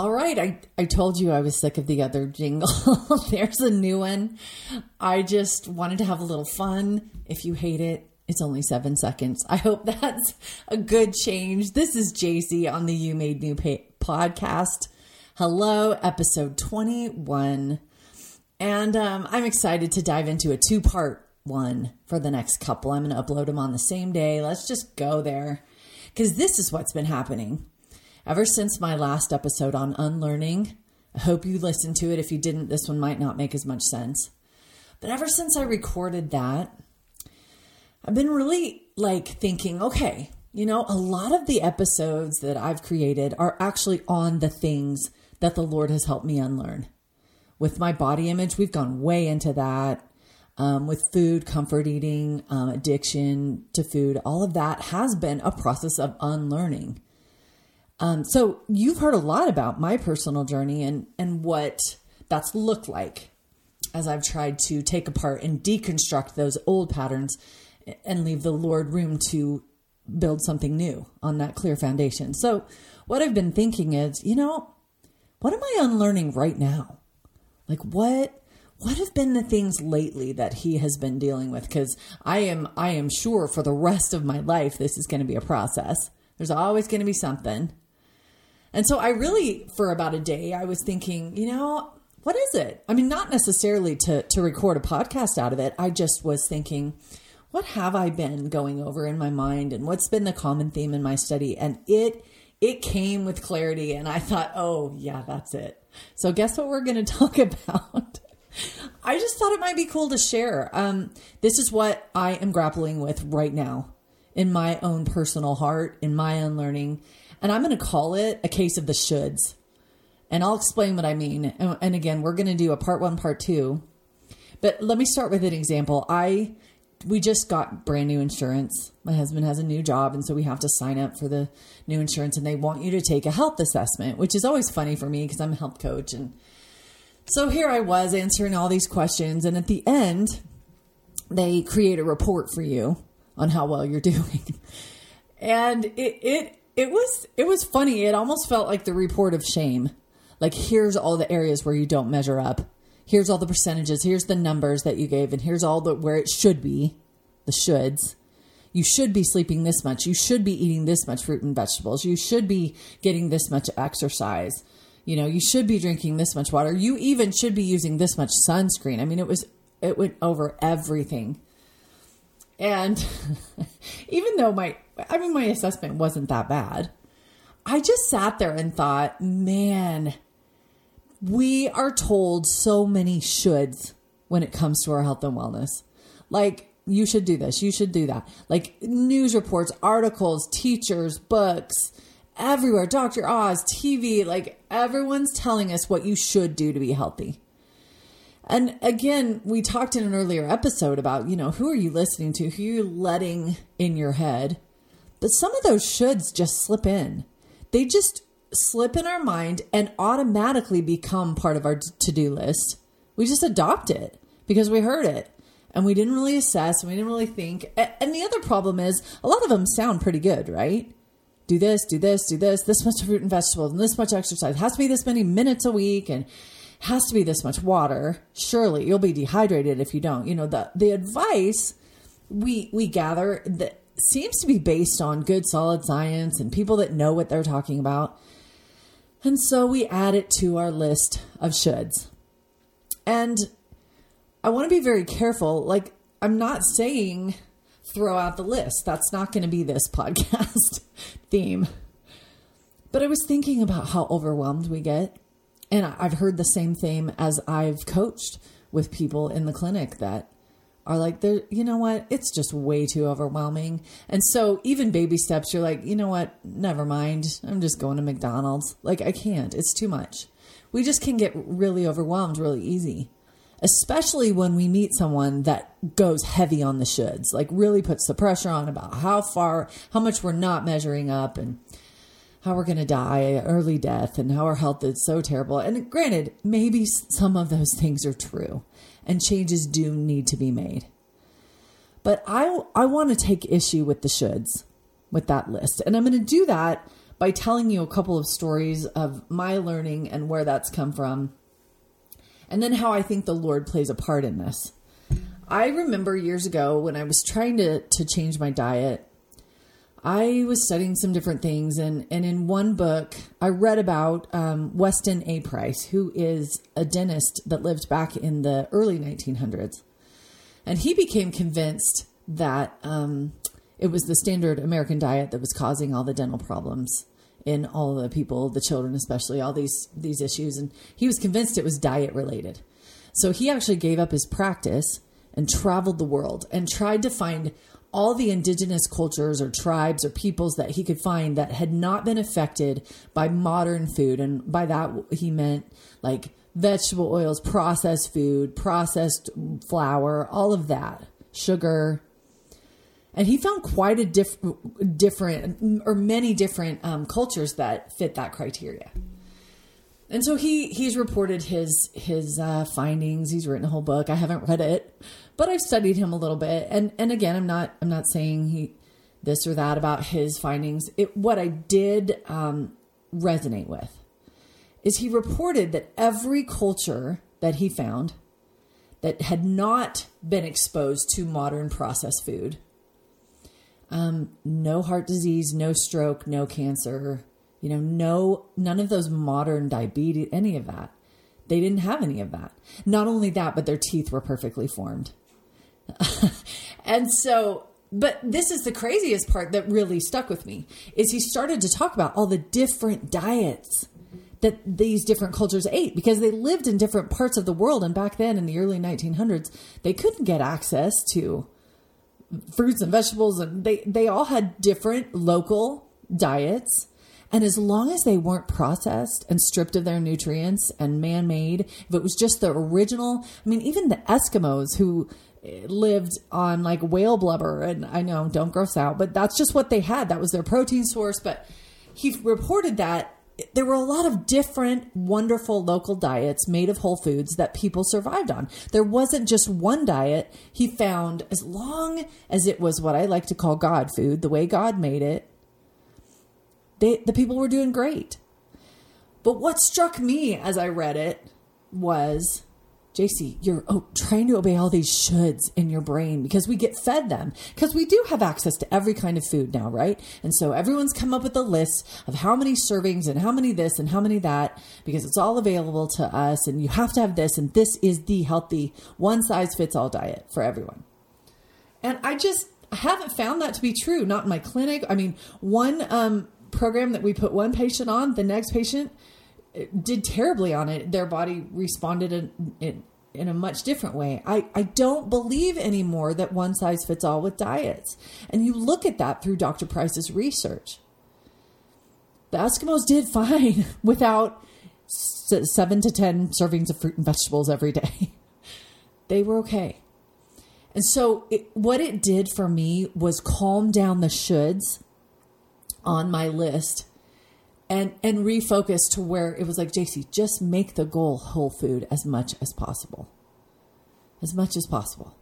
All right, I, I told you I was sick of the other jingle. There's a new one. I just wanted to have a little fun. If you hate it, it's only seven seconds. I hope that's a good change. This is JC on the You Made New podcast. Hello, episode 21. And um, I'm excited to dive into a two part one for the next couple. I'm going to upload them on the same day. Let's just go there because this is what's been happening ever since my last episode on unlearning. I hope you listened to it. If you didn't, this one might not make as much sense. But ever since I recorded that, I've been really like thinking, okay, you know, a lot of the episodes that I've created are actually on the things that the Lord has helped me unlearn. With my body image, we've gone way into that. Um, with food, comfort eating, um, addiction to food, all of that has been a process of unlearning. Um, so you've heard a lot about my personal journey and and what that's looked like as I've tried to take apart and deconstruct those old patterns and leave the Lord room to build something new on that clear foundation. So what I've been thinking is, you know, what am I unlearning right now? Like what what have been the things lately that he has been dealing with cuz I am I am sure for the rest of my life this is going to be a process. There's always going to be something and so I really, for about a day, I was thinking, you know, what is it? I mean, not necessarily to, to record a podcast out of it. I just was thinking, what have I been going over in my mind and what's been the common theme in my study? And it, it came with clarity. And I thought, oh, yeah, that's it. So guess what we're going to talk about? I just thought it might be cool to share. Um, this is what I am grappling with right now in my own personal heart, in my unlearning and I'm going to call it a case of the shoulds. And I'll explain what I mean. And, again, we're going to do a part one, part two. But let me start with an example. I we just got brand new insurance. My husband has a new job, and so we have to sign up for the new insurance. And they want you to take a health assessment, which is always funny for me because I'm a health coach. And so here I was answering all these questions, and at the end, they create a report for you on how well you're doing. And it, it it was it was funny. It almost felt like the report of shame. Like here's all the areas where you don't measure up. Here's all the percentages. Here's the numbers that you gave, and here's all the where it should be, the shoulds. You should be sleeping this much. You should be eating this much fruit and vegetables. You should be getting this much exercise. You know, you should be drinking this much water. You even should be using this much sunscreen. I mean, it was it went over everything. And even though my, I mean, my assessment wasn't that bad, I just sat there and thought, man, we are told so many shoulds when it comes to our health and wellness. Like, you should do this, you should do that. Like, news reports, articles, teachers, books, everywhere, Dr. Oz, TV, like, everyone's telling us what you should do to be healthy. And again, we talked in an earlier episode about, you know, who are you listening to? Who are you letting in your head? But some of those shoulds just slip in. They just slip in our mind and automatically become part of our to do list. We just adopt it because we heard it and we didn't really assess and we didn't really think. And the other problem is a lot of them sound pretty good, right? Do this, do this, do this, this much fruit and vegetables, and this much exercise. It has to be this many minutes a week, and has to be this much water. Surely you'll be dehydrated if you don't. You know, the the advice we we gather that seems to be based on good solid science and people that know what they're talking about. And so we add it to our list of shoulds. And I want to be very careful. Like, I'm not saying throw out the list. That's not going to be this podcast theme. But I was thinking about how overwhelmed we get and I've heard the same thing as I've coached with people in the clinic that are like, "There, you know what? It's just way too overwhelming." And so, even baby steps, you're like, "You know what? Never mind. I'm just going to McDonald's." Like, I can't. It's too much. We just can get really overwhelmed really easy, especially when we meet someone that goes heavy on the shoulds, like really puts the pressure on about how far, how much we're not measuring up, and how we're going to die, early death, and how our health is so terrible. And granted, maybe some of those things are true and changes do need to be made. But I, I want to take issue with the shoulds, with that list. And I'm going to do that by telling you a couple of stories of my learning and where that's come from, and then how I think the Lord plays a part in this. I remember years ago when I was trying to, to change my diet, I was studying some different things, and, and in one book, I read about um, Weston A. Price, who is a dentist that lived back in the early 1900s. And he became convinced that um, it was the standard American diet that was causing all the dental problems in all the people, the children especially, all these these issues. And he was convinced it was diet related. So he actually gave up his practice and traveled the world and tried to find all the indigenous cultures or tribes or peoples that he could find that had not been affected by modern food. And by that, he meant like vegetable oils, processed food, processed flour, all of that, sugar. And he found quite a diff- different or many different um, cultures that fit that criteria. And so he he's reported his his uh, findings. He's written a whole book. I haven't read it, but I've studied him a little bit. And and again, I'm not I'm not saying he this or that about his findings. It what I did um, resonate with is he reported that every culture that he found that had not been exposed to modern processed food, um, no heart disease, no stroke, no cancer, you know, no, none of those modern diabetes, any of that. They didn't have any of that. Not only that, but their teeth were perfectly formed. and so, but this is the craziest part that really stuck with me is he started to talk about all the different diets that these different cultures ate because they lived in different parts of the world and back then in the early 1900s they couldn't get access to fruits and vegetables and they they all had different local diets and as long as they weren't processed and stripped of their nutrients and man made, if it was just the original, I mean, even the Eskimos who eh, lived on like whale blubber, and I know, don't gross out, but that's just what they had. That was their protein source. But he reported that there were a lot of different wonderful local diets made of whole foods that people survived on. There wasn't just one diet he found as long as it was what I like to call God food, the way God made it, they, the people were doing great. But what struck me as I read it was JC, you're oh, trying to obey all these shoulds in your brain because we get fed them. Because we do have access to every kind of food now, right? And so everyone's come up with a list of how many servings and how many this and how many that because it's all available to us. And you have to have this. And this is the healthy one size fits all diet for everyone. And I just haven't found that to be true. Not in my clinic. I mean, one um, program that we put one patient on, the next patient eh, did terribly on it. Their body responded in, in, in, a much different way. I, I don't believe anymore that one size fits all with diets. And you look at that through Dr. Price's research. The Eskimos did fine without seven to 10 servings of fruit and vegetables every day. they were okay. And so, it, what it did for me was calm down the shoulds on my list and and refocus to where it was like JC just make the goal whole food as much as possible. As much as possible.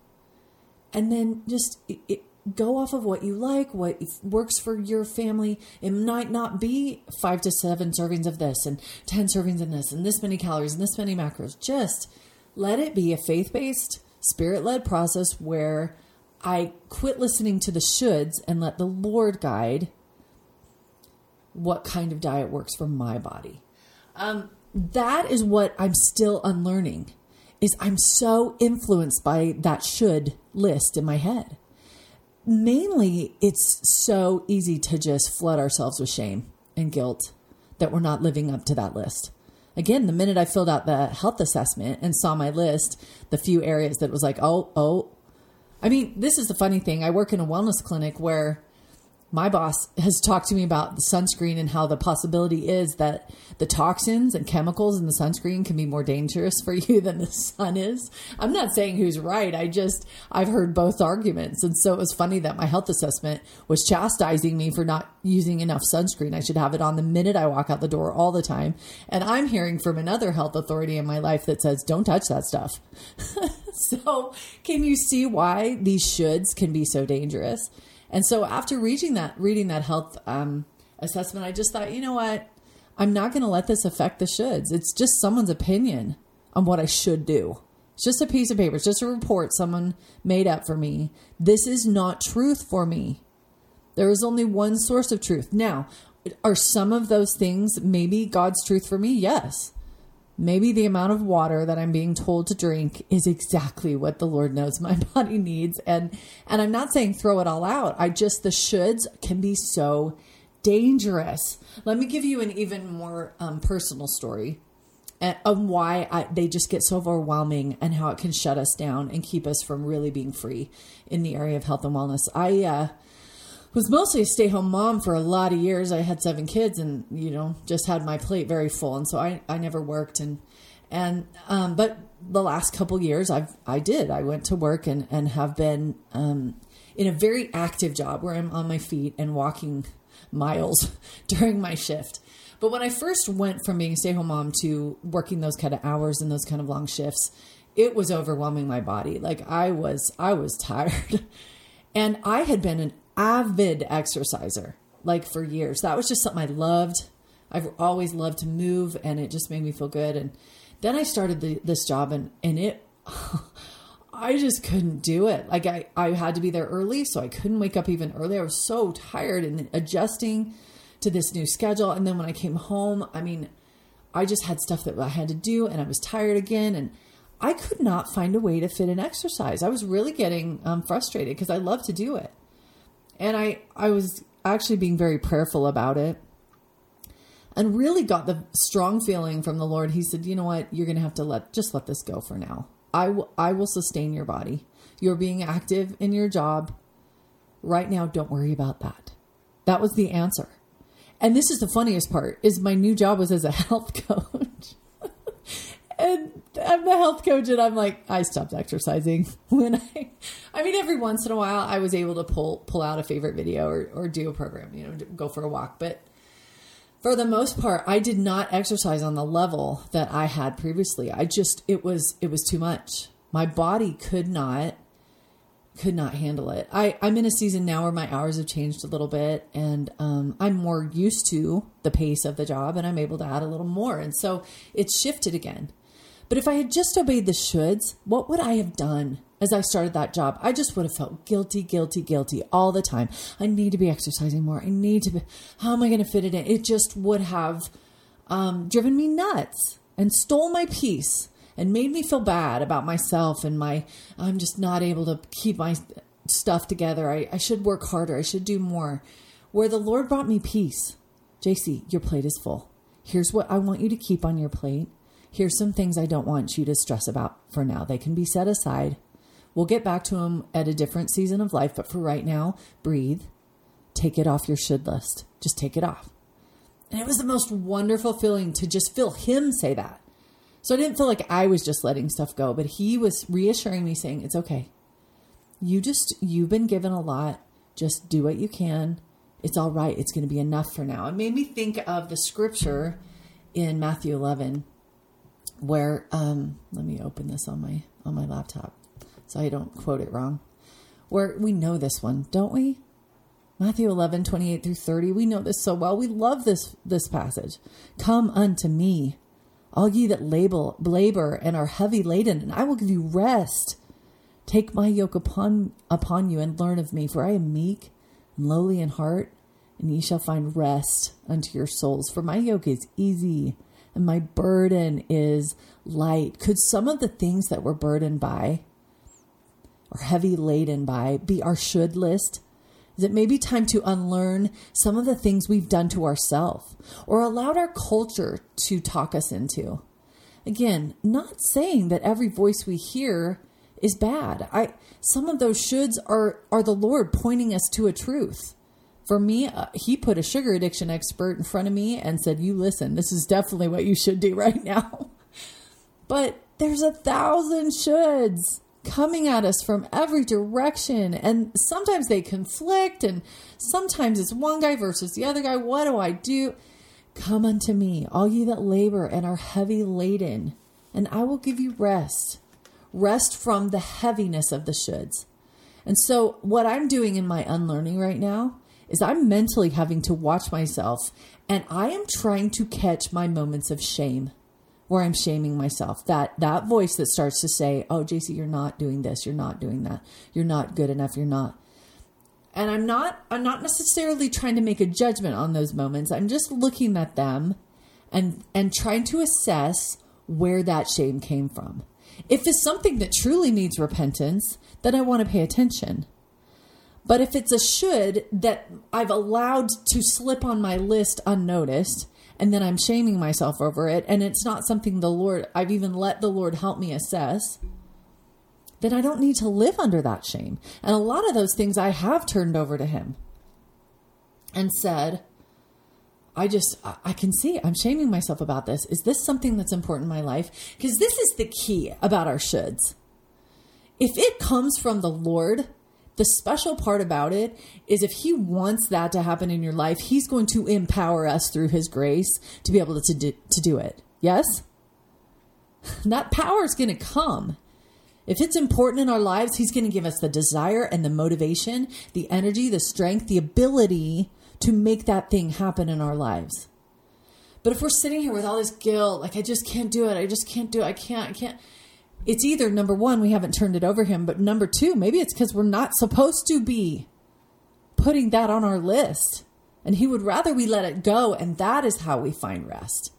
And then just it, it, go off of what you like what works for your family. It might not be five to seven servings of this and 10 servings of this and this many calories and this many macros. Just let it be a faith-based spirit-led process where i quit listening to the shoulds and let the lord guide what kind of diet works for my body. Um, that is what I'm still unlearning is I'm so influenced by that should list in my head. Mainly it's so easy to just flood ourselves with shame and guilt that we're not living up to that list. Again, the minute I filled out the health assessment and saw my list, the few areas that was like, oh, oh. I mean, this is the funny thing. I work in a wellness clinic where my boss has talked to me about the sunscreen and how the possibility is that the toxins and chemicals in the sunscreen can be more dangerous for you than the sun is. I'm not saying who's right. I just, I've heard both arguments. And so it was funny that my health assessment was chastising me for not using enough sunscreen. I should have it on the minute I walk out the door all the time. And I'm hearing from another health authority in my life that says, don't touch that stuff. so can you see why these shoulds can be so dangerous? And so after reading that, reading that health um, assessment, I just thought, you know what? I'm not going to let this affect the shoulds. It's just someone's opinion on what I should do. It's just a piece of paper. It's just a report someone made up for me. This is not truth for me. There is only one source of truth. Now, are some of those things maybe God's truth for me? Yes. Maybe the amount of water that I'm being told to drink is exactly what the Lord knows my body needs. And and I'm not saying throw it all out. I just the shoulds can be so dangerous. Let me give you an even more um, personal story of why I, they just get so overwhelming and how it can shut us down and keep us from really being free in the area of health and wellness. I uh, was mostly a stay home mom for a lot of years. I had seven kids and, you know, just had my plate very full. And so I, I never worked and, and, um, but the last couple years I've, I did, I went to work and, and have been, um, in a very active job where I'm on my feet and walking miles during my shift. But when I first went from being a stay home mom to working those kind of hours and those kind of long shifts, it was overwhelming my body. Like I was, I was tired. and I had been an avid exerciser like for years. That was just something I loved. I've always loved to move and it just made me feel good. And then I started the, this job and, and it, I just couldn't do it. Like I, I had to be there early, so I couldn't wake up even early. I was so tired and adjusting to this new schedule. And then when I came home, I mean, I just had stuff that I had to do and I was tired again. And I could not find a way to fit in exercise. I was really getting um, frustrated because I love to do it. And I, I was actually being very prayerful about it and really got the strong feeling from the Lord. He said, you know what? You're going to have to let, just let this go for now. I, w- I will sustain your body. You're being active in your job right now. Don't worry about that. That was the answer. And this is the funniest part is my new job was as a health coach I'm the health coach, and I'm like, I stopped exercising when I, I mean, every once in a while, I was able to pull pull out a favorite video or or do a program, you know, go for a walk, but for the most part, I did not exercise on the level that I had previously. I just it was it was too much. My body could not could not handle it. I, I'm in a season now where my hours have changed a little bit and um, I'm more used to the pace of the job and I'm able to add a little more. And so it's shifted again. But if I had just obeyed the shoulds, what would I have done as I started that job? I just would have felt guilty, guilty, guilty all the time. I need to be exercising more. I need to be, how am I going to fit it in? It just would have um, driven me nuts and stole my peace and made me feel bad about myself and my, I'm just not able to keep my stuff together. I, I should work harder. I should do more. Where the Lord brought me peace. JC, your plate is full. Here's what I want you to keep on your plate Here's some things I don't want you to stress about for now. They can be set aside. We'll get back to them at a different season of life, but for right now, breathe. Take it off your should list. Just take it off. And it was the most wonderful feeling to just feel him say that. So I didn't feel like I was just letting stuff go, but he was reassuring me, saying, It's okay. You just, you've been given a lot. Just do what you can. It's all right. It's going to be enough for now. It made me think of the scripture in Matthew 11 where um, let me open this on my on my laptop so I don't quote it wrong. Where we know this one, don't we? Matthew 11, 28 through 30. We know this so well. We love this this passage. Come unto me, all ye that labor, labor and are heavy laden, and I will give you rest. Take my yoke upon upon you and learn of me, for I am meek and lowly in heart, and ye shall find rest unto your souls. For my yoke is easy and my burden is light. Could some of the things that we're burdened by or heavy laden by be our should list? Is it maybe time to unlearn some of the things we've done to ourselves or allowed our culture to talk us into? Again, not saying that every voice we hear is bad. I some of those shoulds are are the Lord pointing us to a truth for me, uh, he put a sugar addiction expert in front of me and said, You listen, this is definitely what you should do right now. but there's a thousand shoulds coming at us from every direction. And sometimes they conflict, and sometimes it's one guy versus the other guy. What do I do? Come unto me, all ye that labor and are heavy laden, and I will give you rest. Rest from the heaviness of the shoulds. And so, what I'm doing in my unlearning right now is I'm mentally having to watch myself and I am trying to catch my moments of shame where I'm shaming myself. That that voice that starts to say, "Oh, JC, you're not doing this. You're not doing that. You're not good enough. You're not." And I'm not I'm not necessarily trying to make a judgment on those moments. I'm just looking at them and and trying to assess where that shame came from. If it's something that truly needs repentance, then I want to pay attention. But if it's a should that I've allowed to slip on my list unnoticed, and then I'm shaming myself over it, and it's not something the Lord, I've even let the Lord help me assess, then I don't need to live under that shame. And a lot of those things I have turned over to Him and said, I just, I can see I'm shaming myself about this. Is this something that's important in my life? Because this is the key about our shoulds. If it comes from the Lord, the special part about it is if he wants that to happen in your life, he's going to empower us through his grace to be able to do, to do it. Yes? That power is going to come. If it's important in our lives, he's going to give us the desire and the motivation, the energy, the strength, the ability to make that thing happen in our lives. But if we're sitting here with all this guilt, like I just can't do it, I just can't do it, I can't, I can't. It's either number one, we haven't turned it over him, but number two, maybe it's because we're not supposed to be putting that on our list. And he would rather we let it go, and that is how we find rest.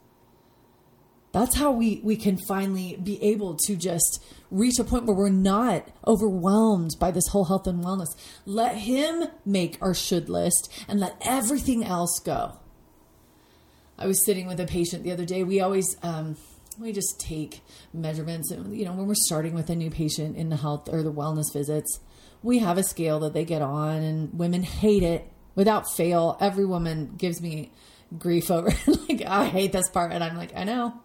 That's how we, we can finally be able to just reach a point where we're not overwhelmed by this whole health and wellness. Let Him make our should list and let everything else go. I was sitting with a patient the other day. We always, um, we just take measurements. You know, when we're starting with a new patient in the health or the wellness visits, we have a scale that they get on, and women hate it without fail. Every woman gives me grief over like I hate this part and I'm like I know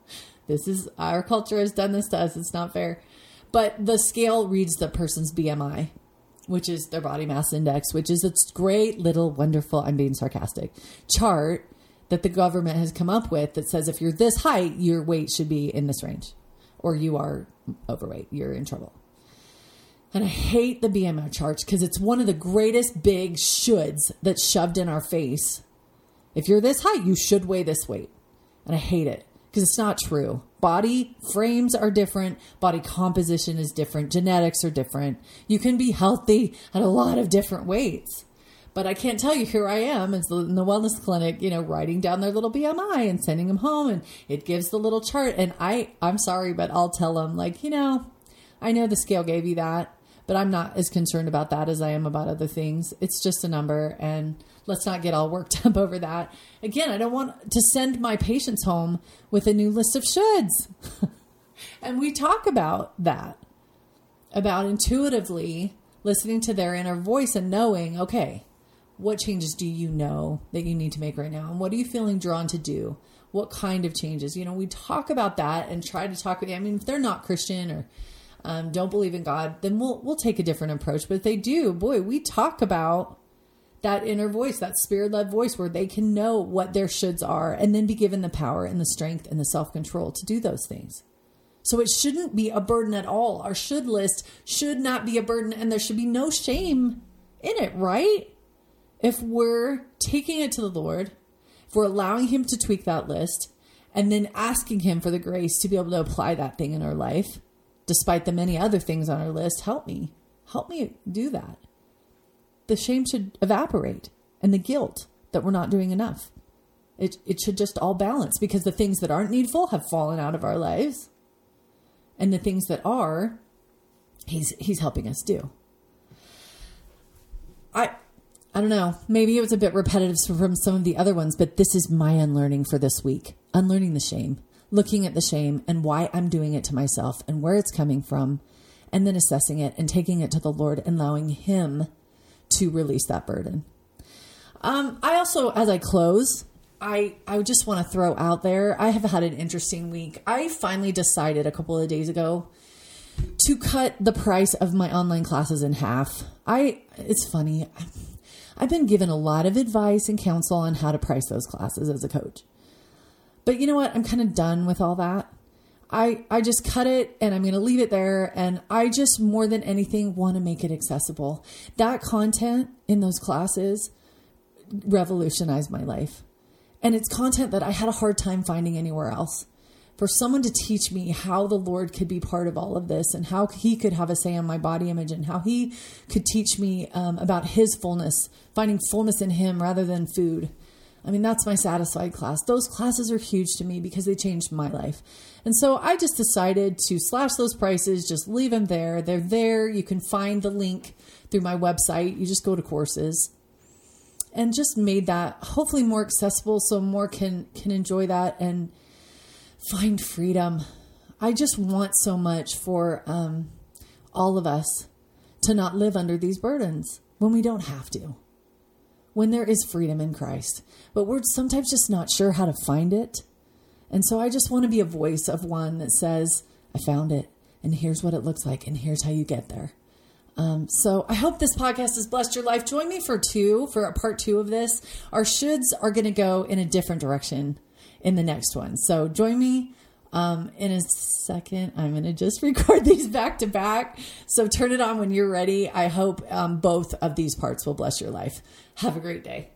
this is our culture has done this to us it's not fair but the scale reads the person's BMI which is their body mass index which is its great little wonderful I'm being sarcastic chart that the government has come up with that says if you're this height your weight should be in this range or you are overweight you're in trouble and I hate the BMI charts because it's one of the greatest big shoulds that's shoved in our face if you're this height, you should weigh this weight. And I hate it because it's not true. Body frames are different, body composition is different, genetics are different. You can be healthy at a lot of different weights. But I can't tell you, here I am in the wellness clinic, you know, writing down their little BMI and sending them home, and it gives the little chart. And I, I'm sorry, but I'll tell them, like, you know, I know the scale gave you that, but I'm not as concerned about that as I am about other things. It's just a number, and let's not get all worked up over that. Again, I don't want to send my patients home with a new list of shoulds. and we talk about that, about intuitively listening to their inner voice and knowing, okay, what changes do you know that you need to make right now? And what are you feeling drawn to do? What kind of changes? You know, we talk about that and try to talk. I mean, if they're not Christian or um, don't believe in God, then we'll we'll take a different approach. But if they do, boy, we talk about that inner voice, that spirit led voice where they can know what their shoulds are and then be given the power and the strength and the self control to do those things. So it shouldn't be a burden at all. Our should list should not be a burden and there should be no shame in it, right? If we're taking it to the Lord, if we're allowing Him to tweak that list and then asking Him for the grace to be able to apply that thing in our life, despite the many other things on our list, help me. Help me do that the shame should evaporate and the guilt that we're not doing enough. It, it should just all balance because the things that aren't needful have fallen out of our lives. And the things that are, he's, he's helping us do. I, I don't know. Maybe it was a bit repetitive from some of the other ones, but this is my unlearning for this week. Unlearning the shame, looking at the shame and why I'm doing it to myself and where it's coming from, and then assessing it and taking it to the Lord and allowing Him to release that burden. Um, I also, as I close, I I just want to throw out there. I have had an interesting week. I finally decided a couple of days ago to cut the price of my online classes in half. I it's funny. I've been given a lot of advice and counsel on how to price those classes as a coach. But you know what? I'm kind of done with all that. I, I just cut it and I'm going to leave it there. And I just more than anything want to make it accessible. That content in those classes revolutionized my life. And it's content that I had a hard time finding anywhere else. For someone to teach me how the Lord could be part of all of this and how He could have a say on my body image and how He could teach me um, about His fullness, finding fullness in Him rather than food. I mean, that's my satisfied class. Those classes are huge to me because they changed my life. And so I just decided to slash those prices, just leave them there. They're there. You can find the link through my website. You just go to courses and just made that hopefully more accessible so more can can enjoy that and find freedom. I just want so much for um, all of us to not live under these burdens when we don't have to, when there is freedom in Christ. But we're sometimes just not sure how to find it. And so I just want to be a voice of one that says, I found it, and here's what it looks like, and here's how you get there. Um, so I hope this podcast has blessed your life. Join me for two, for a part two of this. Our shoulds are going to go in a different direction in the next one. So join me um, in a second. I'm going to just record these back to back. So turn it on when you're ready. I hope um, both of these parts will bless your life. Have a great day.